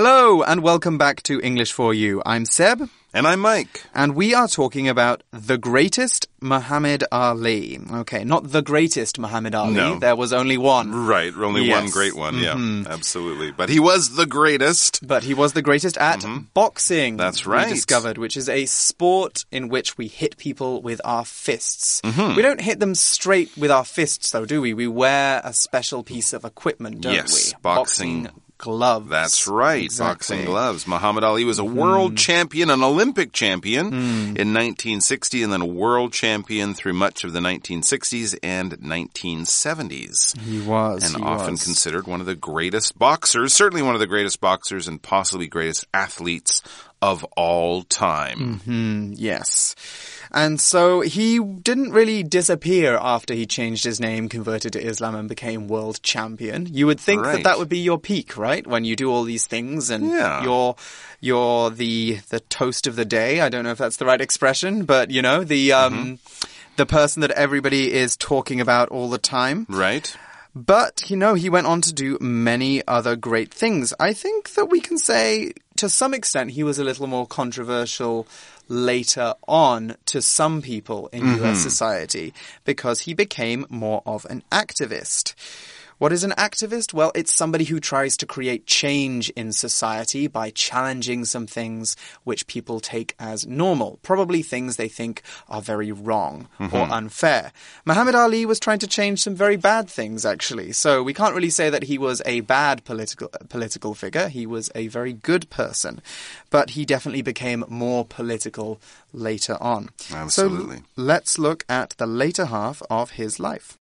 Hello, and welcome back to English for You. I'm Seb, And I'm Mike. and we are talking about the greatest Muhammad Ali. Okay, not the greatest Muhammad Ali. No. There was only one. Right, only one great one. Yeah, absolutely. But he was the greatest. But he was the greatest at boxing. Mm-hmm. That's We right. discovered, which is a sport in which we hit people with our fists. Mm-hmm. We don't hit them straight with our fists, though, do we? We wear a special piece of equipment, don't Yes, we? boxing- gloves. That's right, Exactly. boxing gloves. Muhammad Ali was a mm-hmm. world champion, an Olympic champion hmm. in 1960, and then a world champion through much of the 1960s and 1970s. He was. and he often was. considered one of the greatest boxers, certainly one of the greatest boxers and possibly greatest athletes of all time. Mm-hmm. Yes. And so he didn't really disappear after he changed his name, converted to Islam, and became world champion. You would think that that would be your peak, right? When you do all these things and Yeah. you're you're the the toast of the day. I don't know if that's the right expression, but you know the um Mm-hmm. the person that everybody is talking about all the time. Right? But, you know, he went on to do many other great things. I think that we can say, to some extent, he was a little more controversial later on to some people in US mm-hmm. society because he became more of an activist. What is an activist? Well, it's somebody who tries to create change in society by challenging some things which people take as normal, probably things they think are very wrong or mm-hmm. unfair. Muhammad Ali was trying to change some very bad things, actually. So we can't really say that he was a bad political political figure. He was a very good person, but he definitely became more political later on. Absolutely. So let's look at the later half of his life.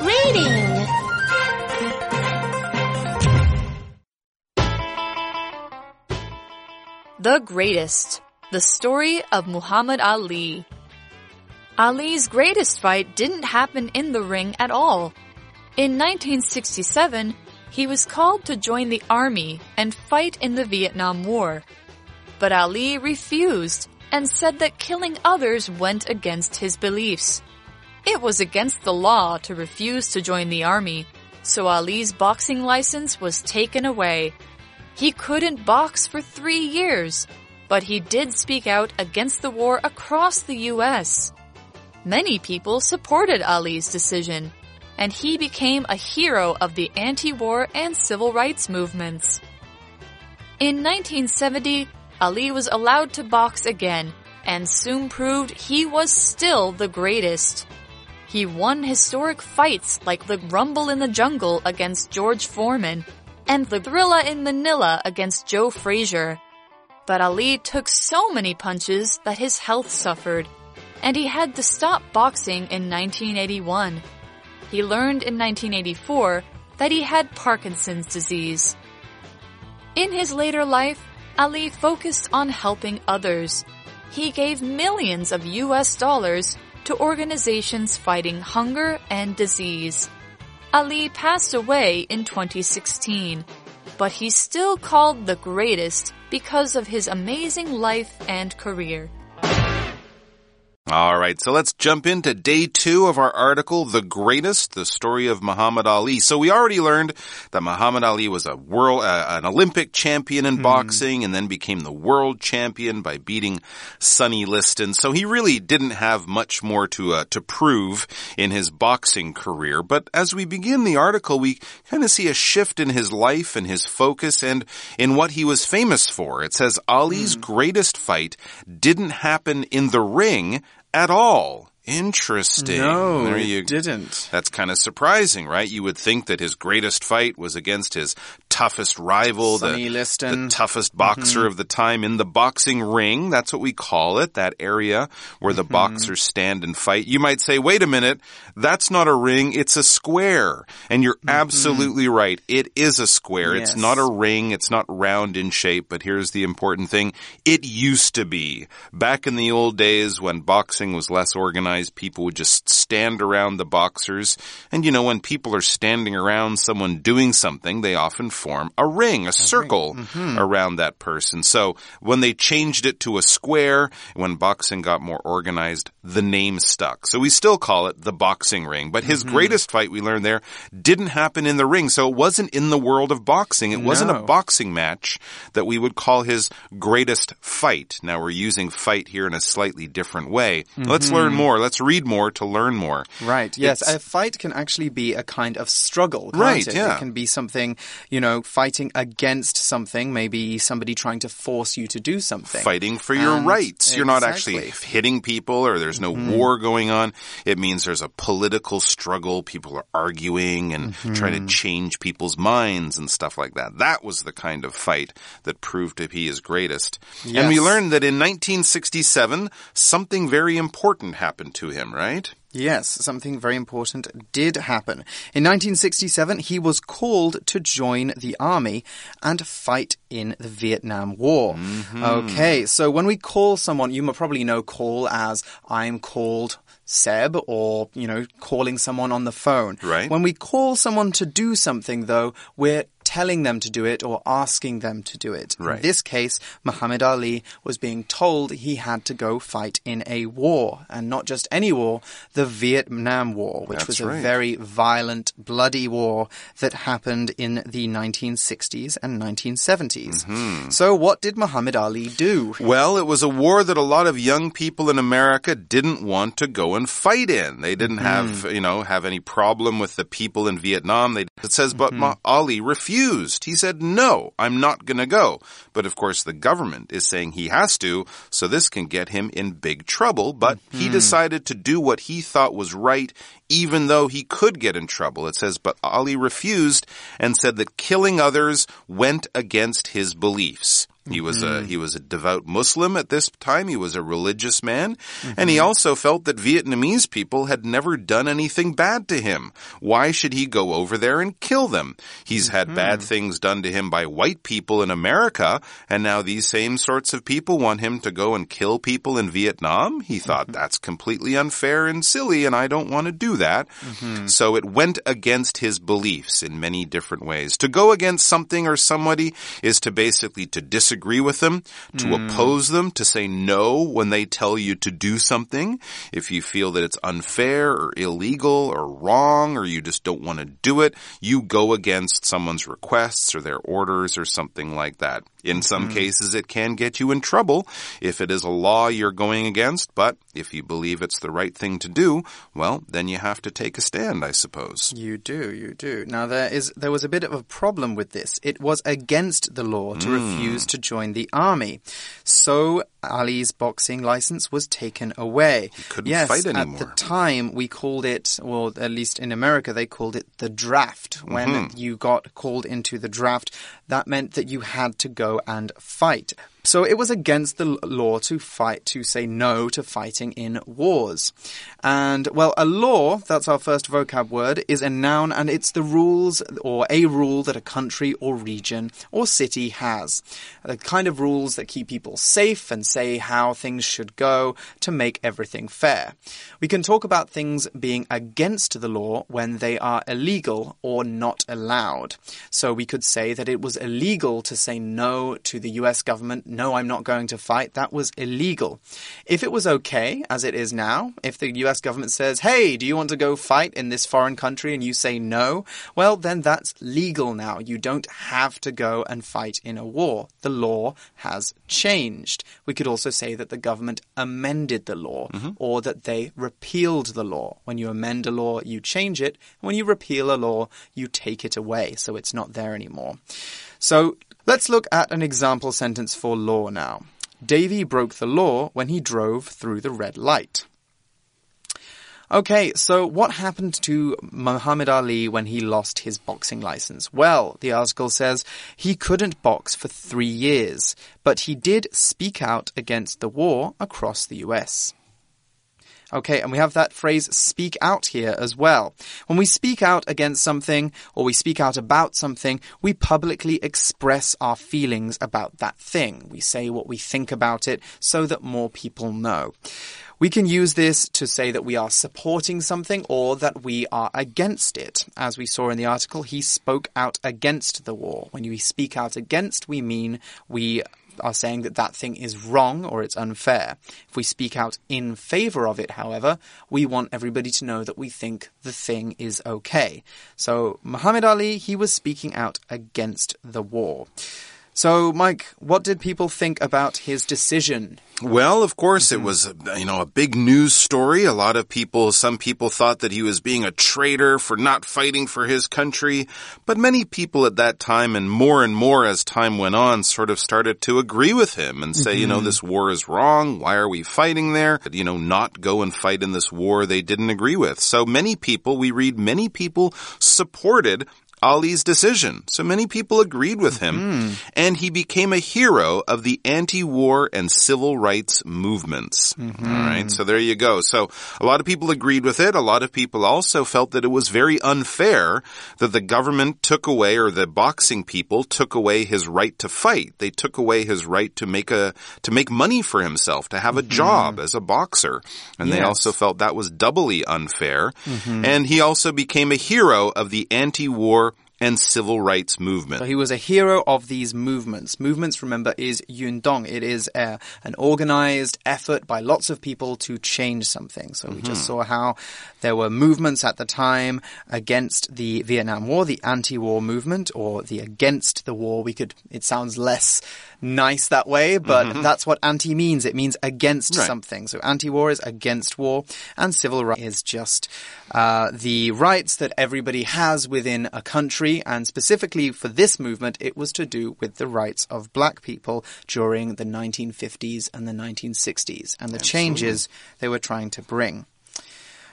Reading. The Greatest The Story of Muhammad Ali. Ali's greatest fight didn't happen in the ring at all. In 1967, he was called to join the army and fight in the Vietnam War. But Ali refused and said that killing others went against his beliefs. It was against the law to refuse to join the army, so Ali's boxing license was taken away. He couldn't box for three years, but he did speak out against the war across the US. Many people supported Ali's decision, and he became a hero of the anti-war and civil rights movements. In 1970, Ali was allowed to box again, and soon proved he was still the greatest. He won historic fights like the Rumble in the Jungle against George Foreman and the Thrilla in Manila against Joe Frazier. But Ali took so many punches that his health suffered, and he had to stop boxing in 1981. He learned in 1984 that he had Parkinson's disease. In his later life, Ali focused on helping others. He gave millions of US dollars to organizations fighting hunger and disease. Ali passed away in 2016, but he's still called the greatest because of his amazing life and career. All right, so let's jump into day two of our article, The Greatest, the story of Muhammad Ali. So we already learned that Muhammad Ali was a world, uh, an Olympic champion in boxing and then became the world champion by beating Sonny Liston. So he really didn't have much more to, uh, to prove in his boxing career. But as we begin the article, we kind of see a shift in his life and his focus and in what he was famous for. It says Ali's greatest fight didn't happen in the ring at all. Interesting. No, there you didn't. That's kind of surprising, right? You would think that his greatest fight was against his toughest rival, the, Sonny Liston. the toughest boxer mm-hmm. of the time in the boxing ring. That's what we call it, that area where the mm-hmm. boxers stand and fight. You might say, wait a minute, that's not a ring, it's a square. And you're mm-hmm. absolutely right. It is a square. It's not a ring. It's not round in shape, but here's the important thing. It used to be. Back in the old days when boxing was less organized, people would just stand around the boxers. And you know, when people are standing around someone doing something, they often form a ring, a, circle mm-hmm. around that person. So when they changed it to a square, when boxing got more organized, the name stuck. So we still call it the boxing ring. But his mm-hmm. greatest fight we learned there didn't happen in the ring. So it wasn't in the world of boxing. It wasn't a boxing match that we would call his greatest fight. Now we're using fight here in a slightly different way. Let's learn mm-hmm. more. Let's read more to learn more. Right. Yes. It's- a fight can actually be a kind of struggle. Can't Right, It? yeah. It can be something, you know, fighting against something. Maybe somebody trying to force you to do something. fighting for your And- rights. You're not actually hitting people or there's no Mm-hmm. war going on. It means there's a political struggle. People are arguing and trying Mm-hmm. to change people's minds and stuff like that. That was the kind of fight that proved to be his greatest. And we learned that in 1967, something very important happened to him, right? Yes, something very important did happen. In 1967, he was called to join the army and fight in the Vietnam War. Mm-hmm. Okay, so when we call someone, you might probably know call as I'm called Seb or, you know, calling someone on the phone. Right. When we call someone to do something, though, we're telling them to do it or asking them to do it. Right. In this case, Muhammad Ali was being told he had to go fight in a war, and not just any war, the Vietnam War, which That's was a right. very violent, bloody war that happened in the 1960s and 1970s. Mm-hmm. So, what did Muhammad Ali do? Well, it was a war that a lot of young people in America didn't want to go and fight in. They didn't have, you know, have any problem with the people in Vietnam. They, it says, but Ma- Ali refused. He said, no, I'm not going to go. But of course, the government is saying he has to, so this can get him in big trouble. But he hmm. decided to do what he thought was right, even though he could get in trouble. It says, but Ali refused and said that killing others went against his beliefs. He was a mm-hmm. he was a devout Muslim at this time. He was a religious man, and he mm-hmm. also felt that Vietnamese people had never done anything bad to him. Why should he go over there and kill them? He's had mm-hmm. bad things done to him by white people in America, and now these same sorts of people want him to go and kill people in Vietnam. He thought that's completely unfair and silly, and I don't want to do that. So it went against his beliefs in many different ways. To go against something or somebody is to basically to disagree with them, to hmm. oppose them, to say no when they tell you to do something. If you feel that it's unfair or illegal or wrong or you just don't want to do it, you go against someone's requests or their orders or something like that. In some hmm. cases, it can get you in trouble if it is a law you're going against, but if you believe it's the right thing to do, well, then you have to take a stand, I suppose. You do, you do. Now there is there was a bit of a problem with this. It was against the law to hmm. refuse to join the army. So Ali's boxing license was taken away. couldn't yes, fight at the time we called it, or at least in America they called it the draft. When Mm-hmm. you got called into the draft, that meant that you had to go and fight. So it was against the law to fight, to say no to fighting in wars. And, well, a law, that's our first vocab word, is a noun and it's the rules or a rule that a country or region or city has. The kind of rules that keep people safe and say how things should go to make everything fair. We can talk about things being against the law when they are illegal or not allowed. So we could say that it was illegal to say no to the US government, no, I'm not going to fight. That was illegal. If it was okay, as it is now, if the US government says, hey, do you want to go fight in this foreign country and you say no, well, then that's legal now. You don't have to go and fight in a war. The law has changed. We could also say that the government amended the law mm-hmm. or that they repealed the law. When you amend a law, you change it. When you repeal a law, you take it away, so it's not there anymore. So let's look at an example sentence for law now. Davy broke the law when he drove through the red light. Okay, so what happened to Muhammad Ali when he lost his boxing license? Well, the article says he couldn't box for three years, but he did speak out against the war across the US. Okay, and we have that phrase speak out here as well. When we speak out against something or we speak out about something, we publicly express our feelings about that thing. We say what we think about it so that more people know. We can use this to say that we are supporting something or that we are against it. As we saw in the article, he spoke out against the war. When we speak out against, we mean we are saying that that thing is wrong or it's unfair. If we speak out in favor of it, however, we want everybody to know that we think the thing is okay. So Muhammad Ali, he was speaking out against the war. So, Mike, what did people think about his decision? Well, of course, it was, you know, a big news story. A lot of people, some people thought that he was being a traitor for not fighting for his country. But many people at that time, and more and more as time went on, sort of started to agree with him and say, you know, mm-hmm. this war is wrong. Why are we fighting there? You know, not go and fight in this war they didn't agree with. So many people, we read many people supported Ali's decision. So many people agreed with him, mm-hmm. and he became a hero of the anti-war and civil rights movements. Mm-hmm. All right, so there you go. So a lot of people agreed with it. A lot of people also felt that it was very unfair that the government took away, or the boxing people took away his right to fight. They took away his right to make a to make money for himself, to have a mm-hmm. job as a boxer, and they also felt that was doubly unfair. And he also became a hero of the anti-war and civil rights movement. So he was a hero of these movements. Movements, remember, is yundong. It is uh, an organized effort by lots of people to change something. So we just saw how there were movements at the time against the Vietnam War, the anti-war movement, or the against the war. We could, it sounds less nice that way, but that's what anti means. It means against Right. something. So anti-war is against war, and civil rights is just uh, the rights that everybody has within a country. And specifically for this movement, it was to do with the rights of black people during the 1950s and the 1960s, and the changes they were trying to bring.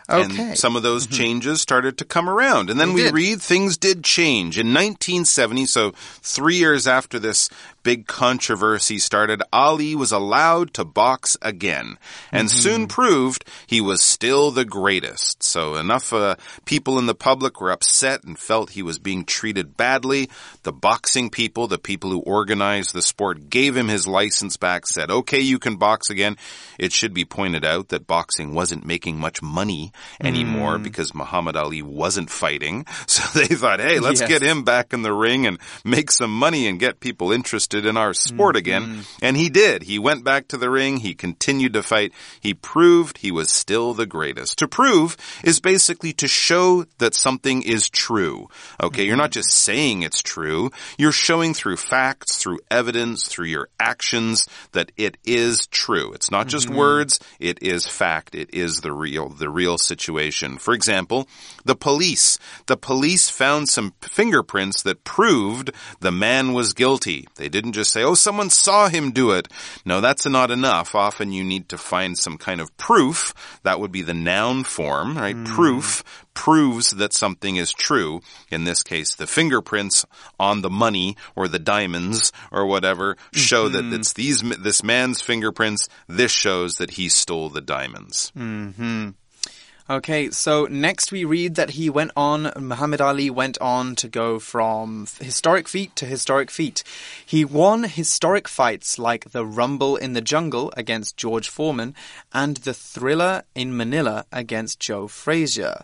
Okay. And some of those changes started to come around. And then They we did. read things did change. In 1970, so three years after this big controversy started, Ali was allowed to box again and Mm-hmm. soon proved he was still the greatest. So enough uh, people in the public were upset and felt he was being treated badly. The boxing people, the people who organized the sport, gave him his license back, said, okay, you can box again. It should be pointed out that boxing wasn't making much money anymore Mm. because Muhammad Ali wasn't fighting. So they thought, hey, let's Yes. get him back in the ring and make some money and get people interested in our sport mm-hmm. again. And he did. He went back to the ring. He continued to fight. He proved he was still the greatest. To prove is basically to show that something is true. Okay. You're not mm-hmm. just saying it's true. You're showing through facts, through evidence, through your actions that it is true. It's not just mm-hmm. words. It is fact. It is the real, the real situation. For example, the police. The police found some fingerprints that proved the man was guilty. They didn't just say, oh, someone saw him do it. No, that's not enough. Often you need to find some kind of proof. That would be the noun form, right? Hmm. Proof proves that something is true. In this case, the fingerprints on the money or the diamonds or whatever show that mm-hmm. it's these, this man's fingerprints. This shows that he stole the diamonds. Mm-hmm. Okay, so next we read that he went on, Muhammad Ali went on to go from historic feat to historic feat. He won historic fights like the Rumble in the Jungle against George Foreman and the Thrilla in Manila against Joe Frazier.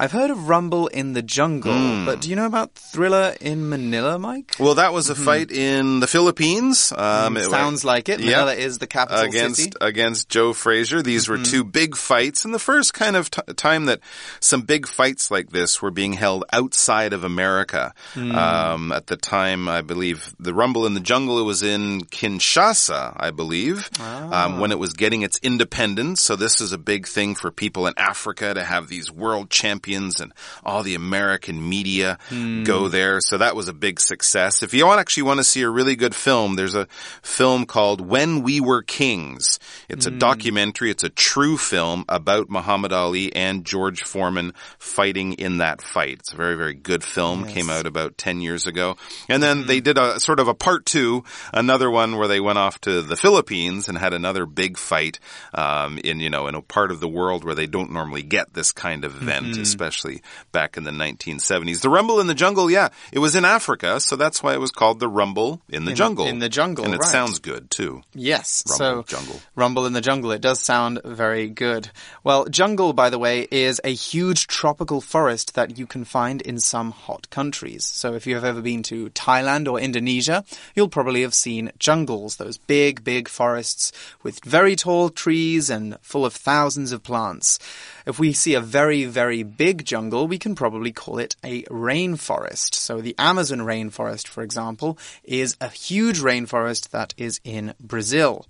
I've heard of Rumble in the Jungle, but do you know about Thrilla in Manila, Mike? Well, that was a fight in the Philippines. Um, it- Sounds like it. Yeah. Manila is the capital against city. against Joe Frazier. These were two big fights, and the first kind of t- time that some big fights like this were being held outside of America. Um, at the time, I believe the Rumble in the Jungle it was in Kinshasa, I believe, um, when it was getting its independence. So this is a big thing for people in Africa to have these world champions and all the American media hmm. go there. So that was a big success. If you want, actually want to see a really good film, there's a film called When We Were Kings. It's a hmm. documentary. It's a true film about Muhammad Ali and George Foreman fighting in that fight. It's a very, very good film. Came out about 10 years ago. And then they hmm. did a sort of a part two, another one where they went off to the Philippines and had another big fight, um, in, you know, in a part of the world where they don't normally get this kind of event, especially back in the 1970s. The Rumble in the Jungle, yeah, it was in Africa, so that's why it was called the Rumble in the Jungle. in the jungle, And it right. sounds good too. Yes. Rumble, so jungle. Rumble in the jungle. It does sound very good. Well, jungle, by the way, is a huge tropical forest that you can find in some hot countries. So if you have ever been to Thailand or Indonesia, you'll probably have seen jungles, those big, big forests with very tall trees and full of thousands of plants. If we see a very, very big jungle, we can probably call it a rainforest. So the Amazon rainforest, for example, is a huge rainforest that is in Brazil.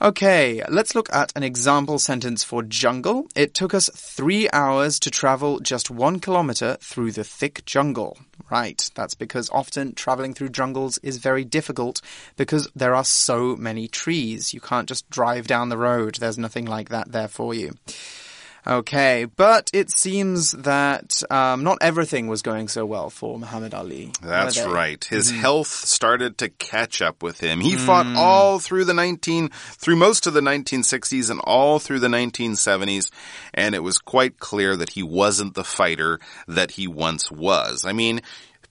Okay, let's look at an example sentence for jungle. It took us three hours to travel just one kilometer through the thick jungle. Right, that's because often traveling through jungles is very difficult because there are so many trees. You can't just drive down the road. There's nothing like that there for you. Okay, but it seems that um, not everything was going so well for Muhammad Ali. That's right. His health started to catch up with him. He fought all through the 19 through most of the 1960s and all through the 1970s and it was quite clear that he wasn't the fighter that he once was. I mean,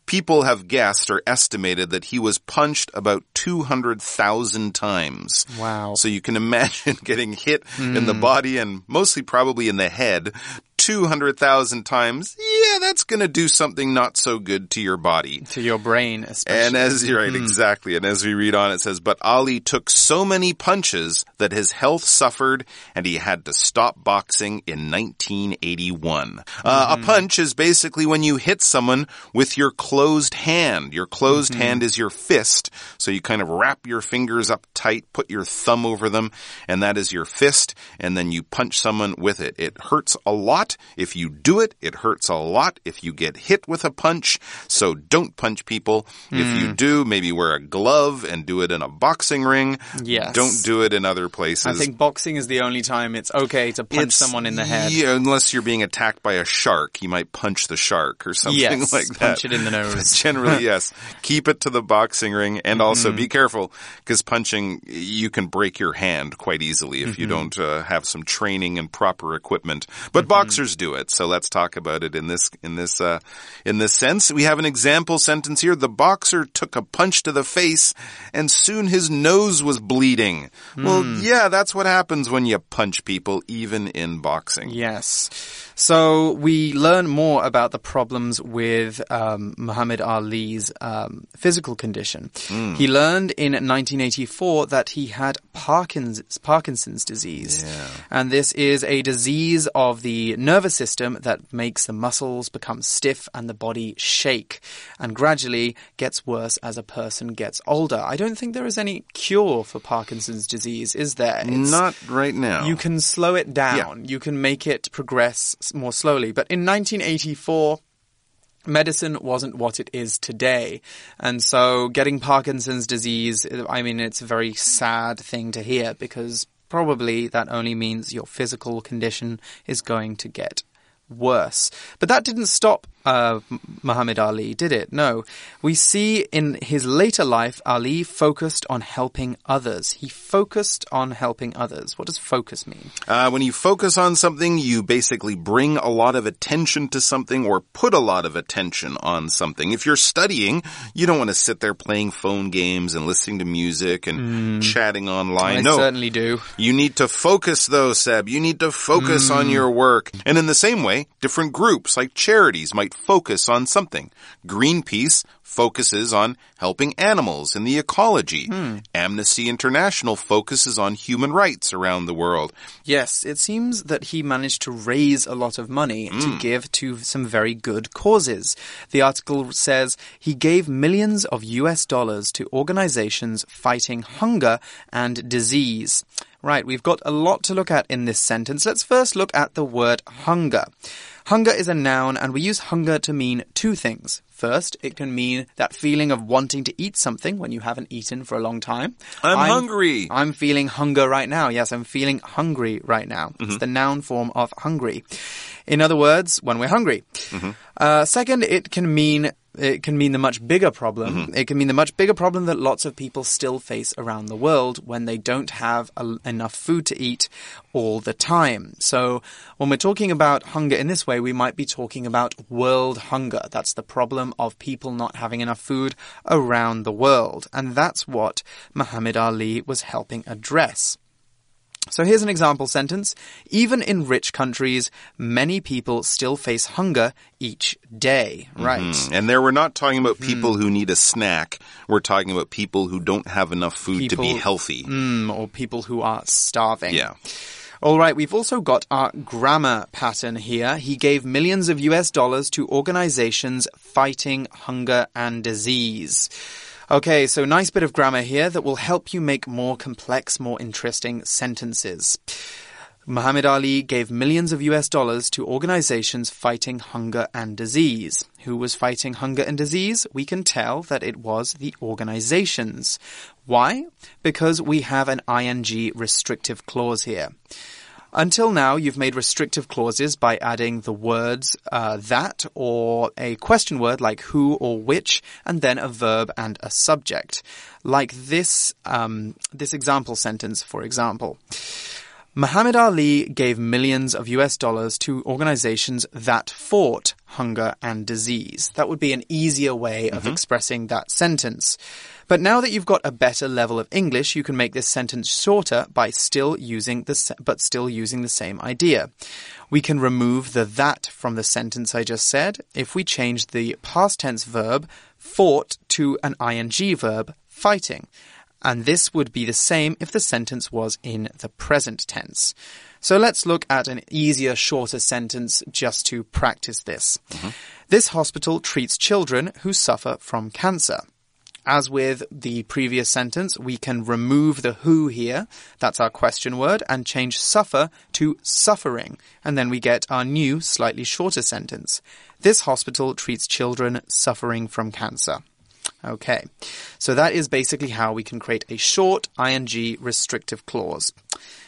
people have guessed or estimated that he was punched about 200,000 times. Wow. So you can imagine getting hit in the hmm. body and mostly probably in the head 200,000 times. Yeah, that's going to do something not so good to your body. To your brain, especially. And as you're right, hmm. exactly. And as we read on, it says, but Ali took so many punches that his health suffered and he had to stop boxing in 1981. Uh, a mm-hmm. punch is basically when you hit someone with your closed hand. Your closed mm-hmm. hand is your fist. So you kind of wrap your fingers up tight, put your thumb over them, and that is your fist. And then you punch someone with it. It hurts a lot. If you do it, it hurts a lot if you get hit with a punch. So don't punch people. If you mm. do, maybe wear a glove and do it in a boxing ring. Yes. Don't do it in other places. I think boxing is the only time it's okay to punch It's- someone in the head. Yeah, unless you're being attacked by a shark, you might punch the shark or something Yes, like that. punch it in the nose. Generally, yes. Keep it to the boxing ring, and also Mm-hmm. be careful because punching you can break your hand quite easily if you Mm-hmm. don't uh, have some training and proper equipment. But boxers do it, so let's talk about it in this in this uh, in this sense. We have an example sentence here: the boxer took a punch to the face, and soon his nose was bleeding. Well, Hmm. yeah, that's what happens when you punch people, even in boxing. Yes. So we learn more about the problems with um, Muhammad Ali's um, physical condition. He learned in 1984 that he had Parkinson's, Parkinson's disease. And this is a disease of the nervous system that makes the muscles become stiff and the body shake and gradually gets worse as a person gets older. I don't think there is any cure for Parkinson's disease, is there? It's- Not right now. you can slow it down. You can make it progress more slowly. But in 1984, medicine wasn't what it is today. And so getting Parkinson's disease, I mean, it's a very sad thing to hear because probably that only means your physical condition is going to get worse. But that didn't stop uh, Muhammad Ali, did it? No. We see in his later life, Ali focused on helping others. He focused on helping others. What does focus mean? Uh, when you focus on something, you basically bring a lot of attention to something or put a lot of attention on something. If you're studying, you don't want to sit there playing phone games and listening to music and chatting online. I no. certainly do. You need to focus though, Seb. You need to focus on your work. And in the same way, different groups like charities might focus on something. Greenpeace focuses on helping animals and the ecology. Hmm. Amnesty International focuses on human rights around the world. Yes, it seems that he managed to raise a lot of money to hmm. give to some very good causes. The article says he gave millions of US dollars to organizations fighting hunger and disease. Right, we've got a lot to look at in this sentence. Let's first look at the word hunger. Hunger is a noun and we use hunger to mean two things. First, it can mean that feeling of wanting to eat something when you haven't eaten for a long time. I'm hungry. I'm feeling hunger right now. Yes, I'm feeling hungry right now. It's mm-hmm. the noun form of hungry. In other words, when we're hungry. Uh, second, it can mean it can mean the much bigger problem. It can mean the much bigger problem that lots of people still face around the world when they don't have a, enough food to eat all the time. So, when we're talking about hunger in this way, we might be talking about world hunger. That's the problem of people not having enough food around the world. And that's what Muhammad Ali was helping address. So here's an example sentence. Even in rich countries, many people still face hunger each day. Right. And there we're not talking about Hmm. people who need a snack. We're talking about people who don't have enough food to be healthy. Mm, or people who are starving. Yeah. All right, we've also got our grammar pattern here. He gave millions of US dollars to organizations fighting hunger and disease. Okay, so nice bit of grammar here that will help you make more complex, more interesting sentences. Muhammad Ali gave millions of US dollars to organizations fighting hunger and disease. Who was fighting hunger and disease? We can tell that it was the organizations. Why? Because we have an ing restrictive clause here. Until now, you've made restrictive clauses by adding the words uh, that or a question word like who or which, and then a verb and a subject. Like this, um, this example sentence, for example. Muhammad Ali gave millions of US dollars to organizations that fought hunger and disease. That would be an easier way of mm-hmm. expressing that sentence. But now that you've got a better level of English, you can make this sentence shorter by still using the but still using the same idea. We can remove the that from the sentence I just said if we change the past tense verb fought to an ing verb fighting. And this would be the same if the sentence was in the present tense. So let's look at an easier, shorter sentence just to practice this. Mm-hmm. This hospital treats children who suffer from cancer. As with the previous sentence, we can remove the who here, that's our question word, and change suffer to suffering. And then we get our new, slightly shorter sentence. This hospital treats children suffering from cancer. Okay, so that is basically how we can create a short ing restrictive clause.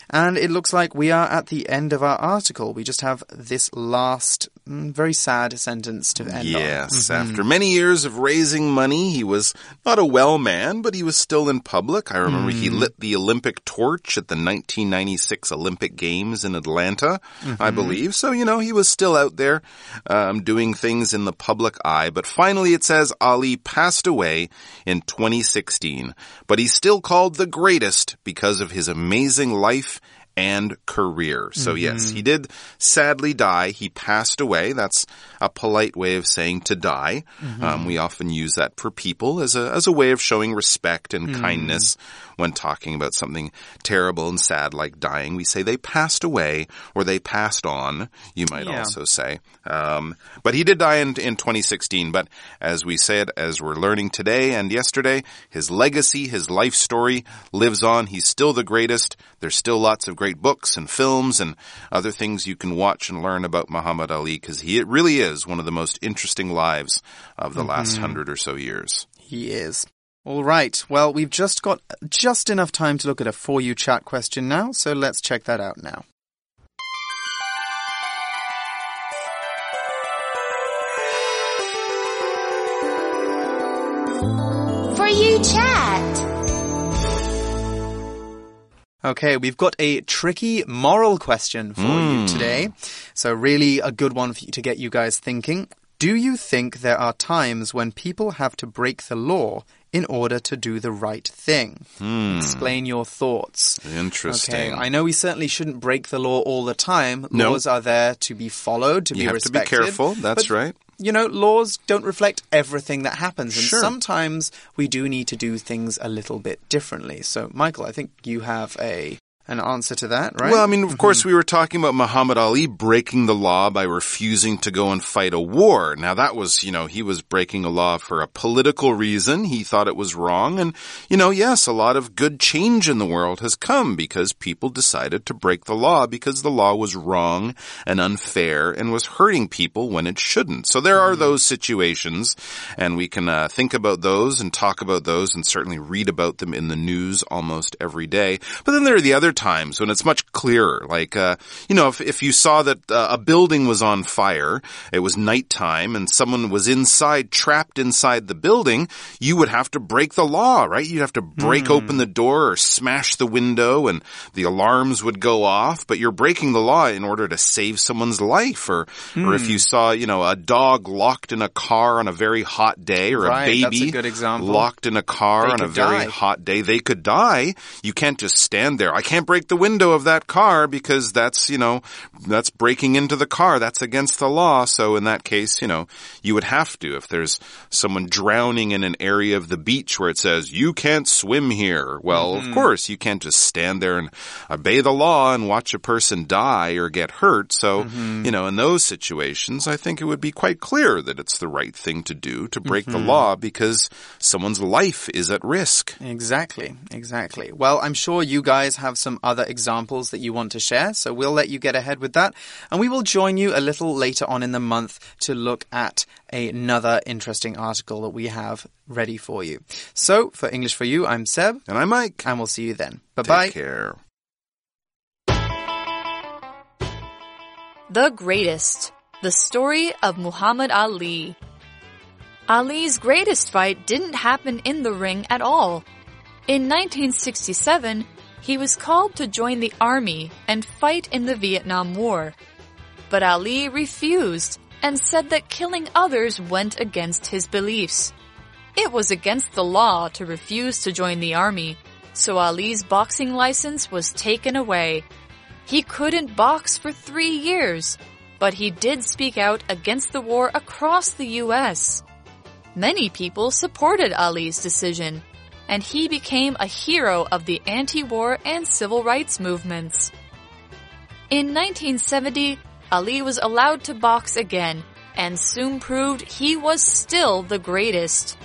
And it looks like we are at the end of our article. We just have this last very sad sentence to end on. Yes, Mm-hmm. after many years of raising money, he was not a well man, but he was still in public. I remember he Mm. lit the Olympic torch at the 1996 Olympic Games in Atlanta, I Mm-hmm. believe. So, you know, he was still out there um, doing things in the public eye. But finally, it says Ali passed away in 2016, but he's still called the greatest because of his amazing life and career. So yes, he did sadly die. He passed away. That's a polite way of saying to die. Um, we often use that for people as a as a way of showing respect and kindness when talking about something terrible and sad like dying. We say they passed away or they passed on. You might Yeah. also say. Um, but he did die in in 2016. But as we said, as we're learning today and yesterday, his legacy, his life story lives on. He's still the greatest. There's still lots of great books and films and other things you can watch and learn about Muhammad Ali because he it really is one of the most interesting lives of the last mm-hmm. hundred or so years. He is. All right. Well, we've just got just enough time to look at a for you chat question now, so let's check that out now. For you chat. Okay, we've got a tricky moral question for you hmm. today. So really a good one for you to get you guys thinking. Do you think there are times when people have to break the law in order to do the right thing? Hmm. Explain your thoughts. Interesting. Okay, I know we certainly shouldn't break the law all the time. No. Laws are there to be followed, to You be have to be careful, that's right. You know, laws don't reflect everything that happens, and Sure. sometimes we do need to do things a little bit differently. So, Michael, I think you have a an answer to that, right? Well, I mean, of course, we were talking about Muhammad Ali breaking the law by refusing to go and fight a war. Now, that was, you know, he was breaking a law for a political reason. He thought it was wrong. And, you know, yes, a lot of good change in the world has come because people decided to break the law because the law was wrong and unfair and was hurting people when it shouldn't. So there are those situations, and we can uh, think about those and talk about those and certainly read about them in the news almost every day. But then there are the other times when it's much clearer. Like, uh, you know, if, if you saw that uh, a building was on fire, it was nighttime and someone was inside, trapped inside the building, you would have to break the law, right? You'd have to break open the door or smash the window and the alarms would go off, but you're breaking the law in order to save someone's life or, or if you saw, you know, a dog locked in a car on a very hot day or Right, a a baby good locked in a car They on a very die. hot day, they could die. You can't just stand there. I can't break the window of that car because that's, you know, that's breaking into the car. That's against the law. So in that case, you know, you would have to if there's someone drowning in an area of the beach where it says, you can't swim here. Well, Mm-hmm. of course, you can't just stand there and obey the law and watch a person die or get hurt. So, Mm-hmm. you know, in those situations, I think it would be quite clear that it's the right thing to do to break Mm-hmm. the law because someone's life is at risk. Exactly, exactly. Well, I'm sure you guys have some other examples that you want to share, so we'll let you get ahead with that. And we will join you a little later on in the month to look at another interesting article that we have ready for you. So, for English for You, I'm Seb, And I'm Mike. and we'll see you then. Bye Take bye. care. The Greatest The Story of Muhammad Ali. Ali's greatest fight didn't happen in the ring at all. In 1967, he was called to join the army and fight in the Vietnam War. But Ali refused and said that killing others went against his beliefs. It was against the law to refuse to join the army, so Ali's boxing license was taken away. He couldn't box for three years, but he did speak out against the war across the US. Many people supported Ali's decision, and he became a hero of the anti-war and civil rights movements. In 1970, Ali was allowed to box again and soon proved he was still the greatest.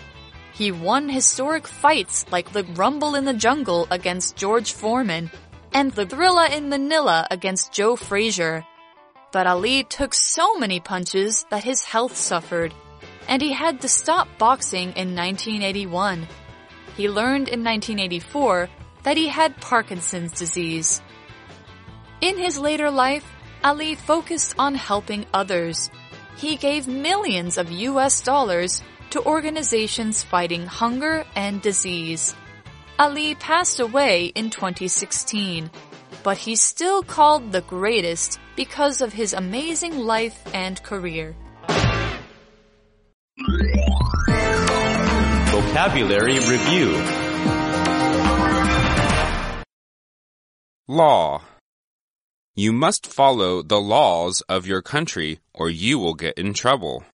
He won historic fights like the Rumble in the Jungle against George Foreman and the Thrilla in Manila against Joe Frazier. But Ali took so many punches that his health suffered, and he had to stop boxing in 1981. He learned in 1984 that he had Parkinson's disease. In his later life, Ali focused on helping others. He gave millions of US dollars to organizations fighting hunger and disease. Ali passed away in 2016, but he's still called the greatest because of his amazing life and career. Vocabulary Review Law. You must follow the laws of your country or you will get in trouble.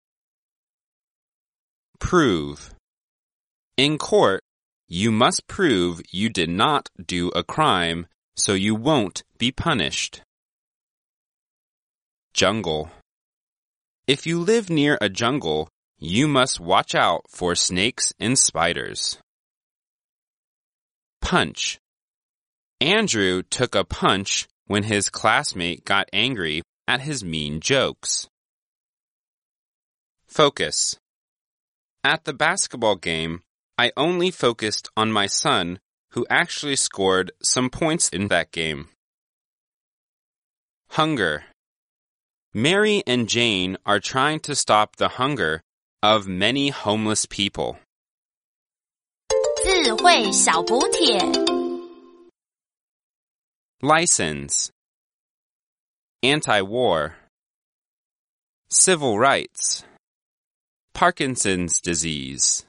Prove. In court, you must prove you did not do a crime so you won't be punished. Jungle. If you live near a jungle, you must watch out for snakes and spiders. Punch. Andrew took a punch when his classmate got angry at his mean jokes. Focus. At the basketball game, I only focused on my son, who actually scored some points in that game. Hunger. Mary and Jane are trying to stop the hunger of many homeless people. 智慧小补帖。 License. Anti-war. Civil rights. Parkinson's disease.